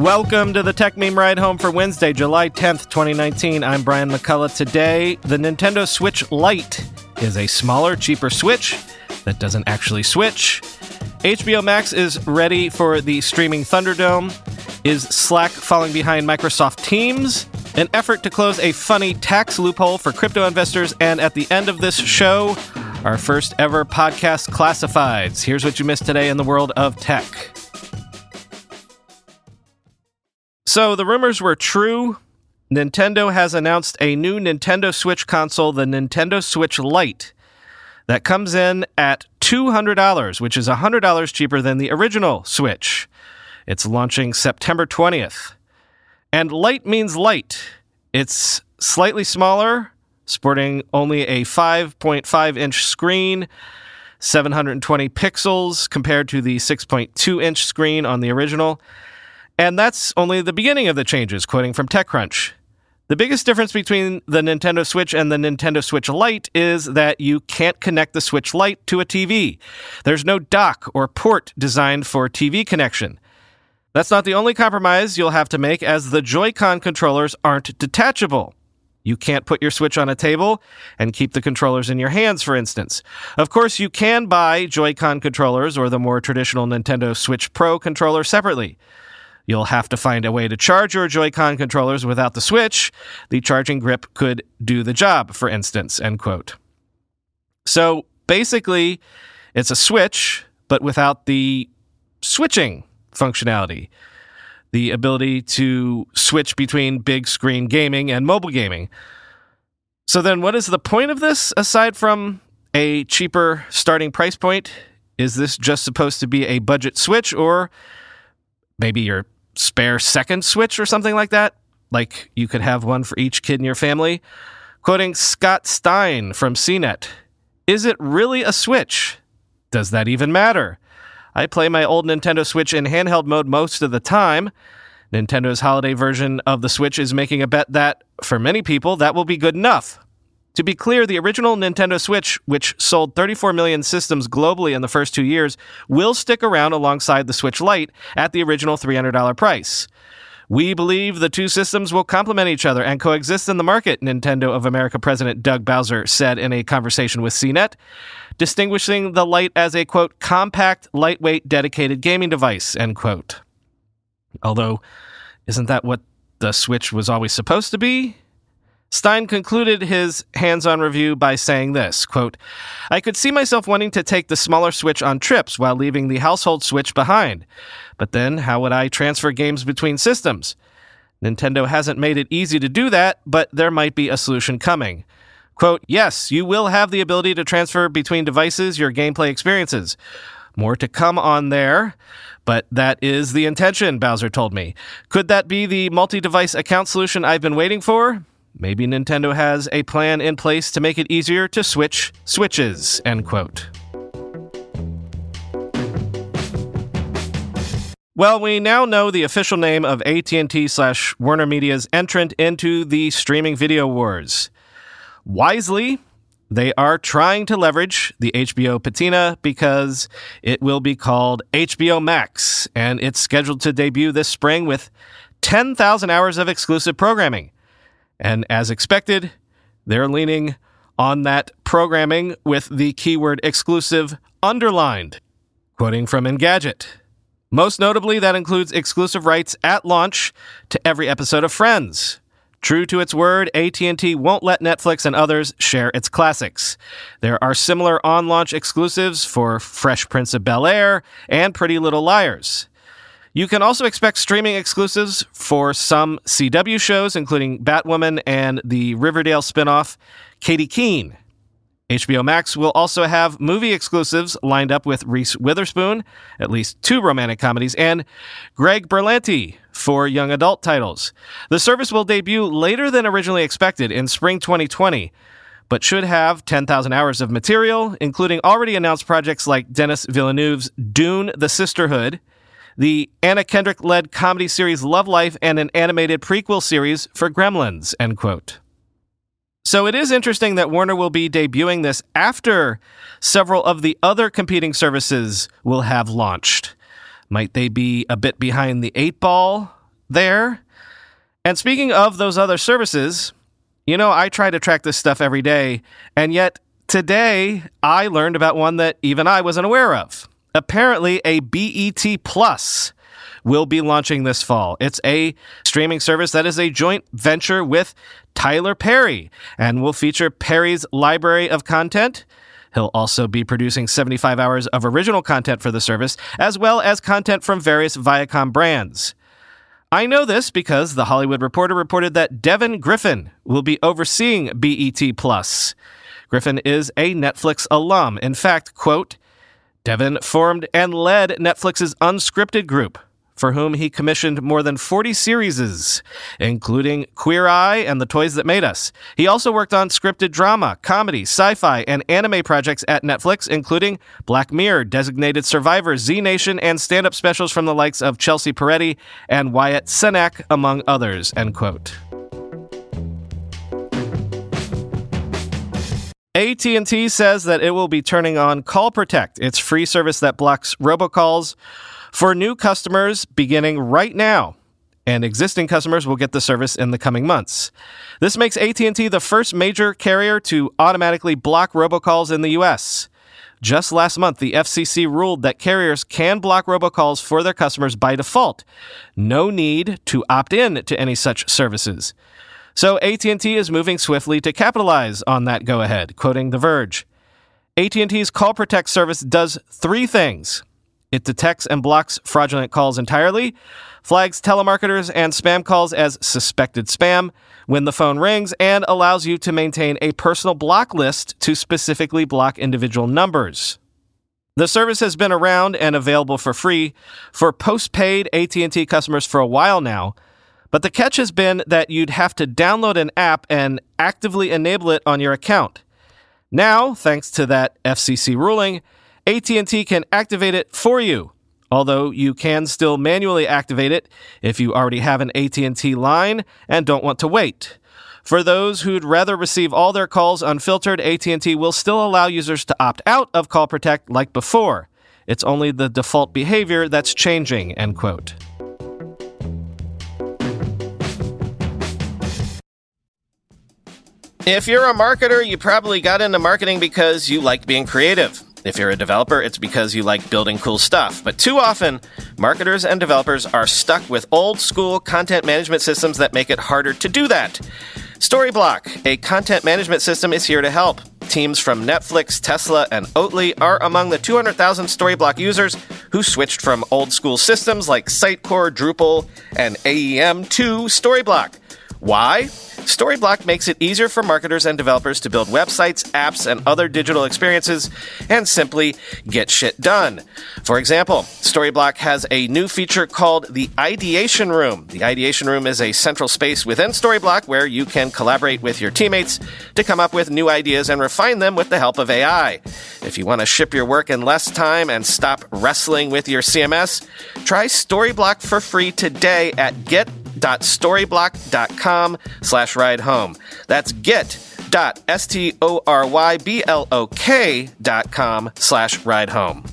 Welcome to the Techmeme Ride Home for Wednesday, July 10th, 2019. I'm Brian McCullough. Today, the Nintendo Switch Lite is a smaller, cheaper Switch that doesn't actually switch. HBO Max is ready for the streaming Thunderdome. Is Slack falling behind Microsoft Teams? An effort to close a funny tax loophole for crypto investors. And at the end of this show, our first ever podcast classifieds. Here's what you missed today in the world of tech. So the rumors were true. Nintendo has announced a new Nintendo Switch console, the Nintendo Switch Lite, that comes in at $200, which is $100 cheaper than the original Switch. It's launching September 20th. And light means light. It's slightly smaller, sporting only a 5.5 inch screen, 720 pixels compared to the 6.2 inch screen on the original. And that's only the beginning of the changes, quoting from TechCrunch. The biggest difference between the Nintendo Switch and the Nintendo Switch Lite is that you can't connect the Switch Lite to a TV. There's no dock or port designed for TV connection. That's not the only compromise you'll have to make, as the Joy-Con controllers aren't detachable. You can't put your Switch on a table and keep the controllers in your hands, for instance. Of course, you can buy Joy-Con controllers or the more traditional Nintendo Switch Pro controller separately. You'll have to find a way to charge your Joy-Con controllers without the switch. The charging grip could do the job, for instance, end quote. So basically, it's a switch, but without the switching functionality. The ability to switch between big screen gaming and mobile gaming. So then what is the point of this aside from a cheaper starting price point? Is this just supposed to be a budget switch or maybe you're spare second Switch or something like that. Like you could have one for each kid in your family. Quoting Scott Stein from CNET Is it really a Switch? Does that even matter? I play my old Nintendo Switch in handheld mode most of the time. Nintendo's holiday version of the Switch is making a bet that, for many people, that will be good enough. To be clear, the original Nintendo Switch, which sold 34 million systems globally in the first two years, will stick around alongside the Switch Lite at the original $300 price. We believe the two systems will complement each other and coexist in the market, Nintendo of America President Doug Bowser said in a conversation with CNET, distinguishing the Lite as a quote, compact, lightweight, dedicated gaming device, end quote. Although, isn't that what the Switch was always supposed to be? Stein concluded his hands-on review by saying this, quote, I could see myself wanting to take the smaller Switch on trips while leaving the household Switch behind. But then how would I transfer games between systems? Nintendo hasn't made it easy to do that, but there might be a solution coming. Quote, yes, you will have the ability to transfer between devices your gameplay experiences. More to come on there, but that is the intention, Bowser told me. Could that be the multi device account solution I've been waiting for? Maybe Nintendo has a plan in place to make it easier to switch switches, end quote. Well, we now know the official name of AT&T slash Warner Media's entrant into the streaming video wars. Wisely, they are trying to leverage the HBO patina because it will be called HBO Max, and it's scheduled to debut this spring with 10,000 hours of exclusive programming. And as expected, they're leaning on that programming with the keyword exclusive underlined. Quoting from Engadget. Most notably, that includes exclusive rights at launch to every episode of Friends. True to its word, AT&T won't let Netflix and others share its classics. There are similar on-launch exclusives for Fresh Prince of Bel-Air and Pretty Little Liars. You can also expect streaming exclusives for some CW shows, including Batwoman and the Riverdale spinoff, Katy Keene. HBO Max will also have movie exclusives lined up with Reese Witherspoon, at least two romantic comedies, and Greg Berlanti for young adult titles. The service will debut later than originally expected in spring 2020, but should have 10,000 hours of material, including already announced projects like Denis Villeneuve's Dune The Sisterhood, the Anna Kendrick led comedy series Love Life, and an animated prequel series for Gremlins, end quote. So it is interesting that Warner will be debuting this after several of the other competing services will have launched. Might they be a bit behind the eight ball there? And speaking of those other services, you know, I try to track this stuff every day, and yet today I learned about one that even I wasn't aware of. Apparently, a BET Plus will be launching this fall. It's a streaming service that is a joint venture with Tyler Perry and will feature Perry's library of content. He'll also be producing 75 hours of original content for the service, as well as content from various Viacom brands. I know this because The Hollywood Reporter reported that Devin Griffin will be overseeing BET Plus. Griffin is a Netflix alum. In fact, quote, Devin formed and led Netflix's unscripted group, for whom he commissioned more than 40 series, including Queer Eye and The Toys That Made Us. He also worked on scripted drama, comedy, sci fi, and anime projects at Netflix, including Black Mirror, Designated Survivor, Z Nation, and stand up specials from the likes of Chelsea Peretti and Wyatt Cenac, among others. End quote. AT&T says that it will be turning on Call Protect, its free service that blocks robocalls for new customers beginning right now and existing customers will get the service in the coming months. This makes AT&T the first major carrier to automatically block robocalls in the US. Just last month, the FCC ruled that carriers can block robocalls for their customers by default. No need to opt in to any such services. So AT&T is moving swiftly to capitalize on that go ahead, quoting The Verge. AT&T's Call Protect service does 3 things. It detects and blocks fraudulent calls entirely, flags telemarketers and spam calls as suspected spam when the phone rings, and allows you to maintain a personal block list to specifically block individual numbers. The service has been around and available for free for postpaid AT&T customers for a while now, but the catch has been that you'd have to download an app and actively enable it on your account. Now, thanks to that FCC ruling, AT&T can activate it for you. Although you can still manually activate it if you already have an AT&T line and don't want to wait. For those who'd rather receive all their calls unfiltered, AT&T will still allow users to opt out of Call Protect like before. It's only the default behavior that's changing, end quote. If you're a marketer, you probably got into marketing because you like being creative. If you're a developer, it's because you like building cool stuff. But too often, marketers and developers are stuck with old school content management systems that make it harder to do that. Storyblok, a content management system, is here to help. Teams from Netflix, Tesla, and Oatly are among the 200,000 Storyblok users who switched from old school systems like Sitecore, Drupal, and AEM to Storyblok. Why? Storyblok makes it easier for marketers and developers to build websites, apps, and other digital experiences and simply get shit done. For example, Storyblok has a new feature called the Ideation Room. The Ideation Room is a central space within Storyblok where you can collaborate with your teammates to come up with new ideas and refine them with the help of AI. If you want to ship your work in less time and stop wrestling with your CMS, try Storyblok for free today at get get.storyblok.com slash ride home. That's get.storyblok.com slash ride home.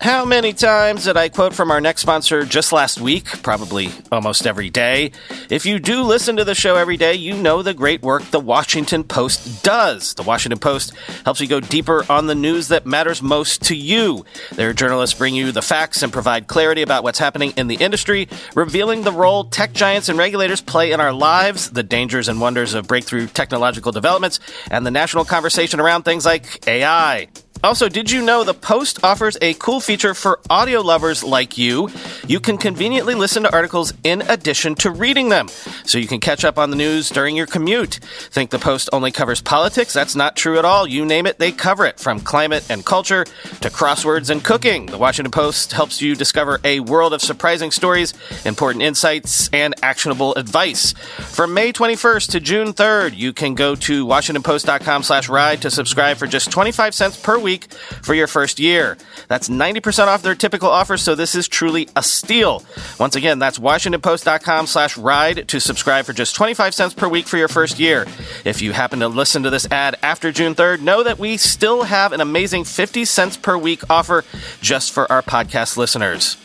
How many times did I quote from our next sponsor just last week? Probably almost every day. If you do listen to the show every day, you know the great work the Washington Post does. The Washington Post helps you go deeper on the news that matters most to you. Their journalists bring you the facts and provide clarity about what's happening in the industry, revealing the role tech giants and regulators play in our lives, the dangers and wonders of breakthrough technological developments, and the national conversation around things like AI. Also, did you know the Post offers a cool feature for audio lovers like you? You can conveniently listen to articles in addition to reading them, so you can catch up on the news during your commute. Think the Post only covers politics? That's not true at all. You name it, they cover it, from climate and culture to crosswords and cooking. The Washington Post helps you discover a world of surprising stories, important insights, and actionable advice. From May 21st to June 3rd, you can go to washingtonpost.com/ride to subscribe for just 25 cents per week week for your first year. That's 90% off their typical offer, so this is truly a steal. Once again, that's washingtonpost.com slash ride to subscribe for just 25 cents per week for your first year. If you happen to listen to this ad after June 3rd, know that we still have an amazing 50 cents per week offer just for our podcast listeners.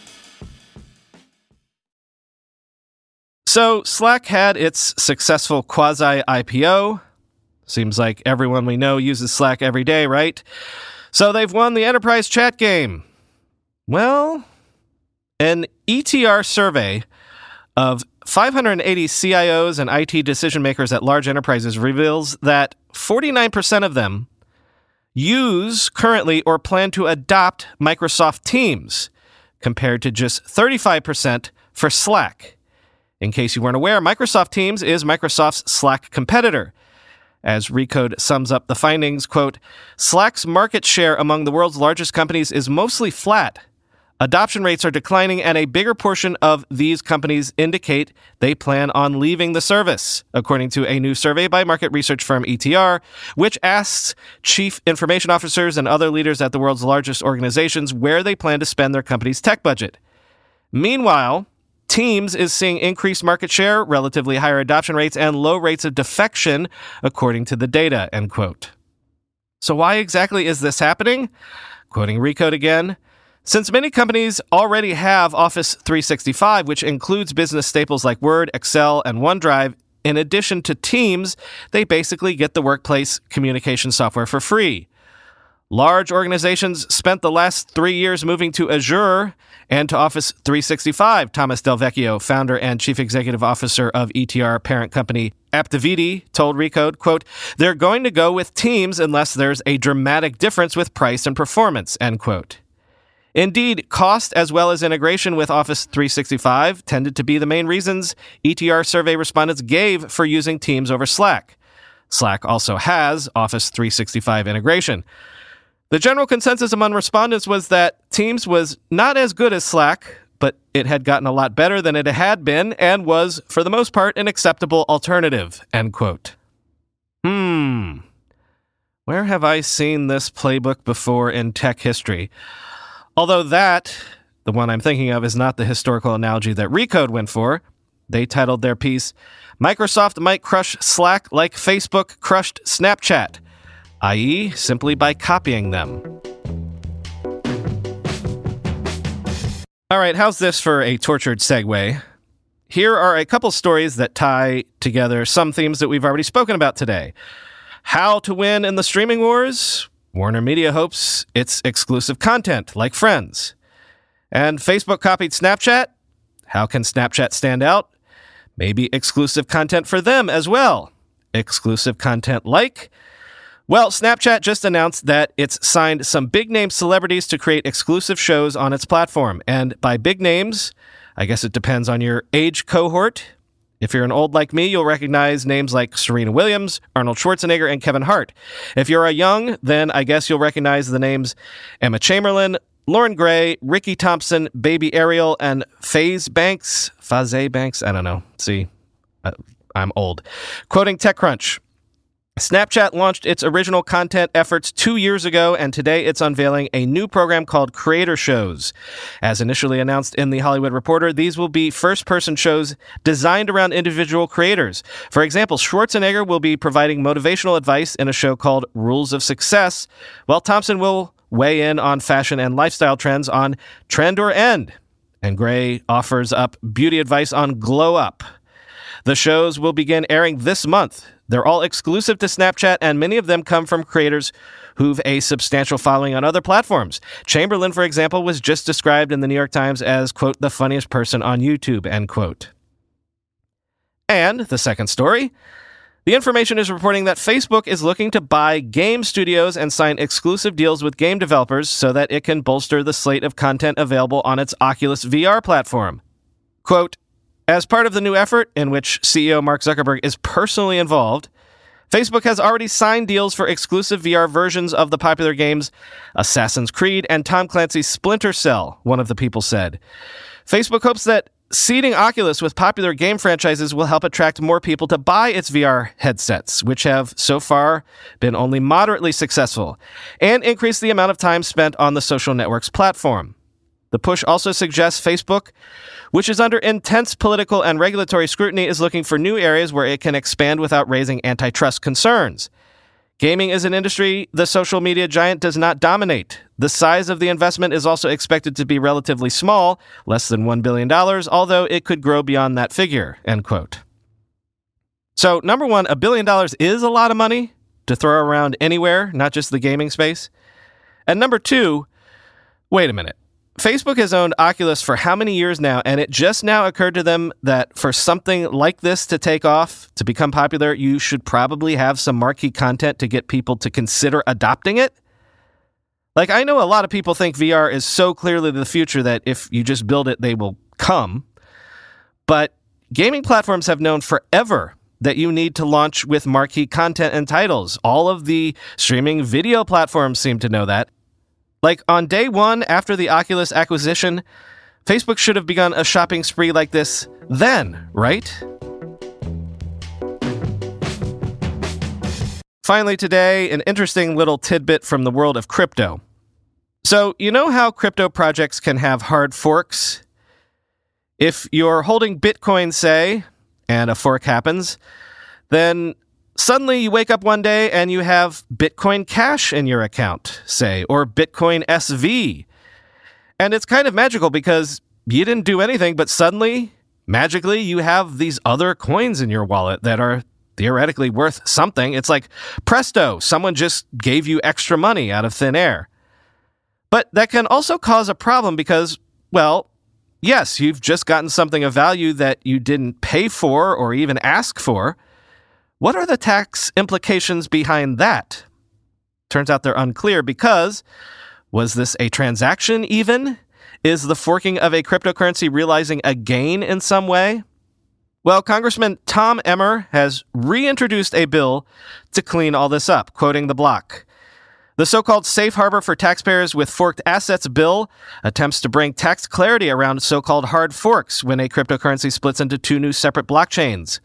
So, Slack had its successful quasi IPO. Seems like everyone we know uses Slack every day, right? So they've won the enterprise chat game. Well, an ETR survey of 580 CIOs and IT decision makers at large enterprises reveals that 49% of them use currently or plan to adopt Microsoft Teams, compared to just 35% for Slack. In case you weren't aware, Microsoft Teams is Microsoft's Slack competitor. As Recode sums up the findings, quote, Slack's market share among the world's largest companies is mostly flat. Adoption rates are declining, and a bigger portion of these companies indicate they plan on leaving the service, according to a new survey by market research firm ETR, which asks chief information officers and other leaders at the world's largest organizations where they plan to spend their company's tech budget. Meanwhile, Teams is seeing increased market share, relatively higher adoption rates, and low rates of defection, according to the data, end quote. So why exactly is this happening? Quoting Recode again. Since many companies already have Office 365, which includes business staples like Word, Excel, and OneDrive, in addition to Teams, they basically get the workplace communication software for free. Large organizations spent the last three years moving to Azure and to Office 365. Thomas Delvecchio, founder and chief executive officer of ETR parent company Aptiviti, told Recode, quote, they're going to go with Teams unless there's a dramatic difference with price and performance, end quote. Indeed, cost as well as integration with Office 365 tended to be the main reasons ETR survey respondents gave for using Teams over Slack. Slack also has Office 365 integration. The general consensus among respondents was that Teams was not as good as Slack, but it had gotten a lot better than it had been and was, for the most part, an acceptable alternative. End quote. Hmm. Where have I seen this playbook before in tech history? Although that, the one I'm thinking of, is not the historical analogy that Recode went for. They titled their piece, Microsoft Might Crush Slack Like Facebook Crushed Snapchat i.e., simply by copying them. All right, how's this for a tortured segue? Here are a couple stories that tie together some themes that we've already spoken about today. How to win in the streaming wars? Warner Media hopes it's exclusive content like Friends. And Facebook copied Snapchat? How can Snapchat stand out? Maybe exclusive content for them as well. Exclusive content like well, Snapchat just announced that it's signed some big name celebrities to create exclusive shows on its platform. And by big names, I guess it depends on your age cohort. If you're an old like me, you'll recognize names like Serena Williams, Arnold Schwarzenegger, and Kevin Hart. If you're a young, then I guess you'll recognize the names Emma Chamberlain, Loren Gray, Ricky Thompson, Baby Ariel, and Faze Banks. Faze Banks? I don't know. See, uh, I'm old. Quoting TechCrunch. Snapchat launched its original content efforts two years ago, and today it's unveiling a new program called Creator Shows. As initially announced in The Hollywood Reporter, these will be first person shows designed around individual creators. For example, Schwarzenegger will be providing motivational advice in a show called Rules of Success, while Thompson will weigh in on fashion and lifestyle trends on Trend or End. And Gray offers up beauty advice on Glow Up. The shows will begin airing this month. They're all exclusive to Snapchat, and many of them come from creators who've a substantial following on other platforms. Chamberlain, for example, was just described in the New York Times as, quote, the funniest person on YouTube, end quote. And the second story The information is reporting that Facebook is looking to buy game studios and sign exclusive deals with game developers so that it can bolster the slate of content available on its Oculus VR platform. Quote, as part of the new effort, in which CEO Mark Zuckerberg is personally involved, Facebook has already signed deals for exclusive VR versions of the popular games Assassin's Creed and Tom Clancy's Splinter Cell, one of the people said. Facebook hopes that Seeding Oculus with popular game franchises will help attract more people to buy its VR headsets, which have so far been only moderately successful, and increase the amount of time spent on the social networks platform. The push also suggests Facebook, which is under intense political and regulatory scrutiny, is looking for new areas where it can expand without raising antitrust concerns. Gaming is an industry the social media giant does not dominate. The size of the investment is also expected to be relatively small, less than $1 billion, although it could grow beyond that figure. End quote. So, number one, a billion dollars is a lot of money to throw around anywhere, not just the gaming space. And number two, wait a minute. Facebook has owned Oculus for how many years now? And it just now occurred to them that for something like this to take off, to become popular, you should probably have some marquee content to get people to consider adopting it. Like, I know a lot of people think VR is so clearly the future that if you just build it, they will come. But gaming platforms have known forever that you need to launch with marquee content and titles. All of the streaming video platforms seem to know that. Like on day one after the Oculus acquisition, Facebook should have begun a shopping spree like this then, right? Finally, today, an interesting little tidbit from the world of crypto. So, you know how crypto projects can have hard forks? If you're holding Bitcoin, say, and a fork happens, then Suddenly, you wake up one day and you have Bitcoin Cash in your account, say, or Bitcoin SV. And it's kind of magical because you didn't do anything, but suddenly, magically, you have these other coins in your wallet that are theoretically worth something. It's like presto, someone just gave you extra money out of thin air. But that can also cause a problem because, well, yes, you've just gotten something of value that you didn't pay for or even ask for. What are the tax implications behind that? Turns out they're unclear because was this a transaction even? Is the forking of a cryptocurrency realizing a gain in some way? Well, Congressman Tom Emmer has reintroduced a bill to clean all this up, quoting the block. The so called Safe Harbor for Taxpayers with Forked Assets bill attempts to bring tax clarity around so called hard forks when a cryptocurrency splits into two new separate blockchains.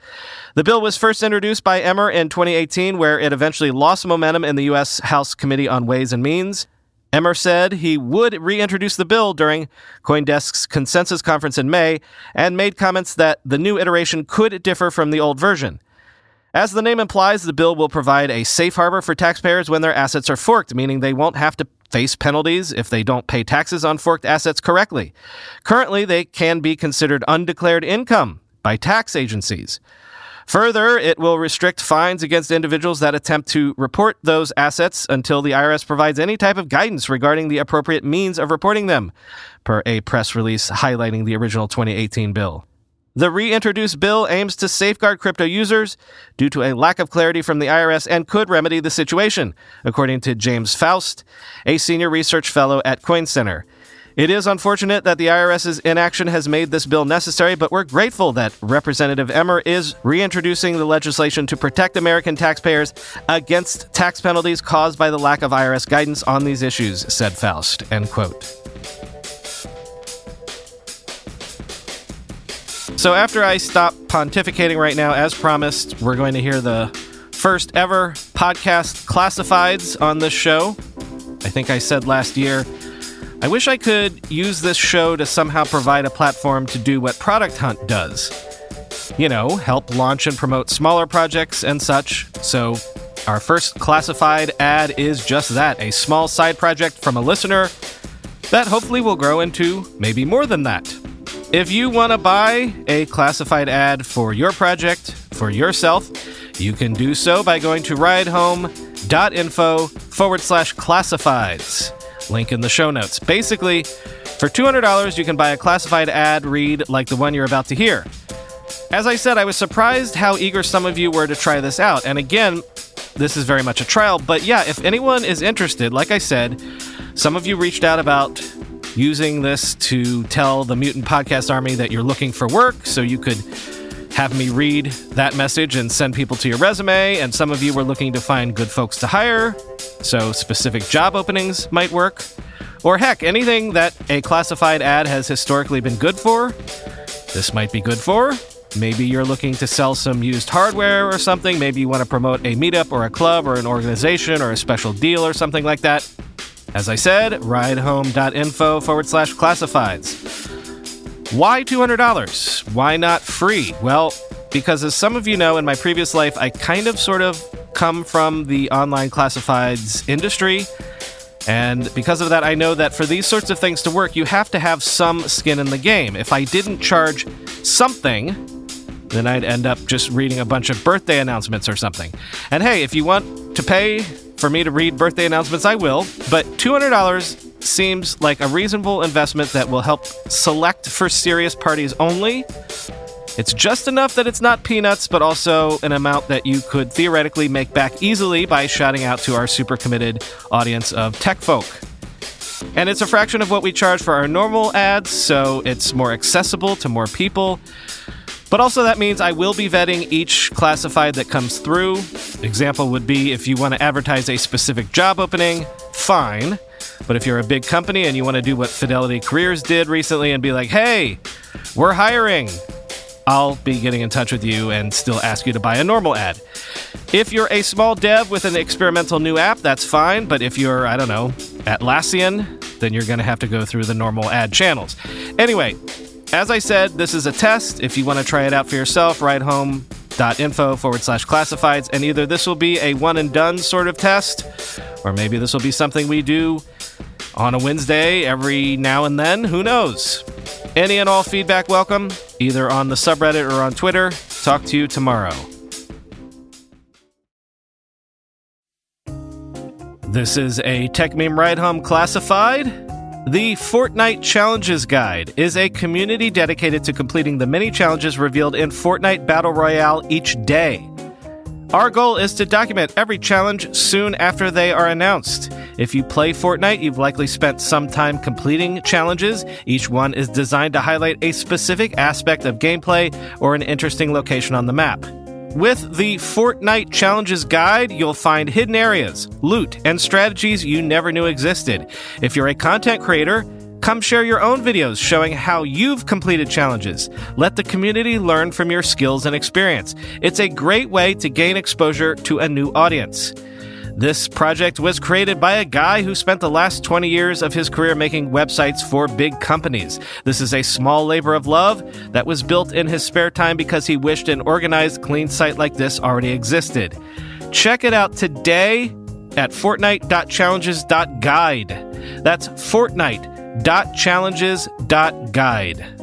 The bill was first introduced by Emmer in 2018, where it eventually lost momentum in the U.S. House Committee on Ways and Means. Emmer said he would reintroduce the bill during Coindesk's consensus conference in May and made comments that the new iteration could differ from the old version. As the name implies, the bill will provide a safe harbor for taxpayers when their assets are forked, meaning they won't have to face penalties if they don't pay taxes on forked assets correctly. Currently, they can be considered undeclared income by tax agencies. Further, it will restrict fines against individuals that attempt to report those assets until the IRS provides any type of guidance regarding the appropriate means of reporting them, per a press release highlighting the original 2018 bill. The reintroduced bill aims to safeguard crypto users due to a lack of clarity from the IRS and could remedy the situation, according to James Faust, a senior research fellow at Coin Center. It is unfortunate that the IRS's inaction has made this bill necessary, but we're grateful that Representative Emmer is reintroducing the legislation to protect American taxpayers against tax penalties caused by the lack of IRS guidance on these issues, said Faust. End quote. So, after I stop pontificating right now, as promised, we're going to hear the first ever podcast classifieds on this show. I think I said last year. I wish I could use this show to somehow provide a platform to do what Product Hunt does. You know, help launch and promote smaller projects and such. So, our first classified ad is just that a small side project from a listener that hopefully will grow into maybe more than that. If you want to buy a classified ad for your project, for yourself, you can do so by going to ridehome.info forward slash classifieds. Link in the show notes. Basically, for $200, you can buy a classified ad read like the one you're about to hear. As I said, I was surprised how eager some of you were to try this out. And again, this is very much a trial, but yeah, if anyone is interested, like I said, some of you reached out about using this to tell the Mutant Podcast Army that you're looking for work so you could have me read that message and send people to your resume. And some of you were looking to find good folks to hire, so specific job openings might work. Or heck, anything that a classified ad has historically been good for, this might be good for. Maybe you're looking to sell some used hardware or something. Maybe you want to promote a meetup or a club or an organization or a special deal or something like that. As I said, ridehome.info forward slash classifieds. Why $200? Why not free? Well, because as some of you know, in my previous life, I kind of sort of come from the online classifieds industry. And because of that, I know that for these sorts of things to work, you have to have some skin in the game. If I didn't charge something, then I'd end up just reading a bunch of birthday announcements or something. And hey, if you want to pay for me to read birthday announcements, I will. But $200 seems like a reasonable investment that will help select for serious parties only. It's just enough that it's not peanuts, but also an amount that you could theoretically make back easily by shouting out to our super committed audience of tech folk. And it's a fraction of what we charge for our normal ads, so it's more accessible to more people. But also, that means I will be vetting each classified that comes through. Example would be if you want to advertise a specific job opening, fine. But if you're a big company and you want to do what Fidelity Careers did recently and be like, hey, we're hiring, I'll be getting in touch with you and still ask you to buy a normal ad. If you're a small dev with an experimental new app, that's fine. But if you're, I don't know, Atlassian, then you're going to have to go through the normal ad channels. Anyway, as I said, this is a test. If you want to try it out for yourself, ridehome.info forward slash classifieds. And either this will be a one and done sort of test, or maybe this will be something we do on a Wednesday every now and then. Who knows? Any and all feedback welcome, either on the subreddit or on Twitter. Talk to you tomorrow. This is a Techmeme Ride Home Classified. The Fortnite Challenges Guide is a community dedicated to completing the many challenges revealed in Fortnite Battle Royale each day. Our goal is to document every challenge soon after they are announced. If you play Fortnite, you've likely spent some time completing challenges. Each one is designed to highlight a specific aspect of gameplay or an interesting location on the map. With the Fortnite Challenges Guide, you'll find hidden areas, loot, and strategies you never knew existed. If you're a content creator, Come share your own videos showing how you've completed challenges. Let the community learn from your skills and experience. It's a great way to gain exposure to a new audience. This project was created by a guy who spent the last 20 years of his career making websites for big companies. This is a small labor of love that was built in his spare time because he wished an organized, clean site like this already existed. Check it out today at fortnite.challenges.guide. That's Fortnite.challenges.guide.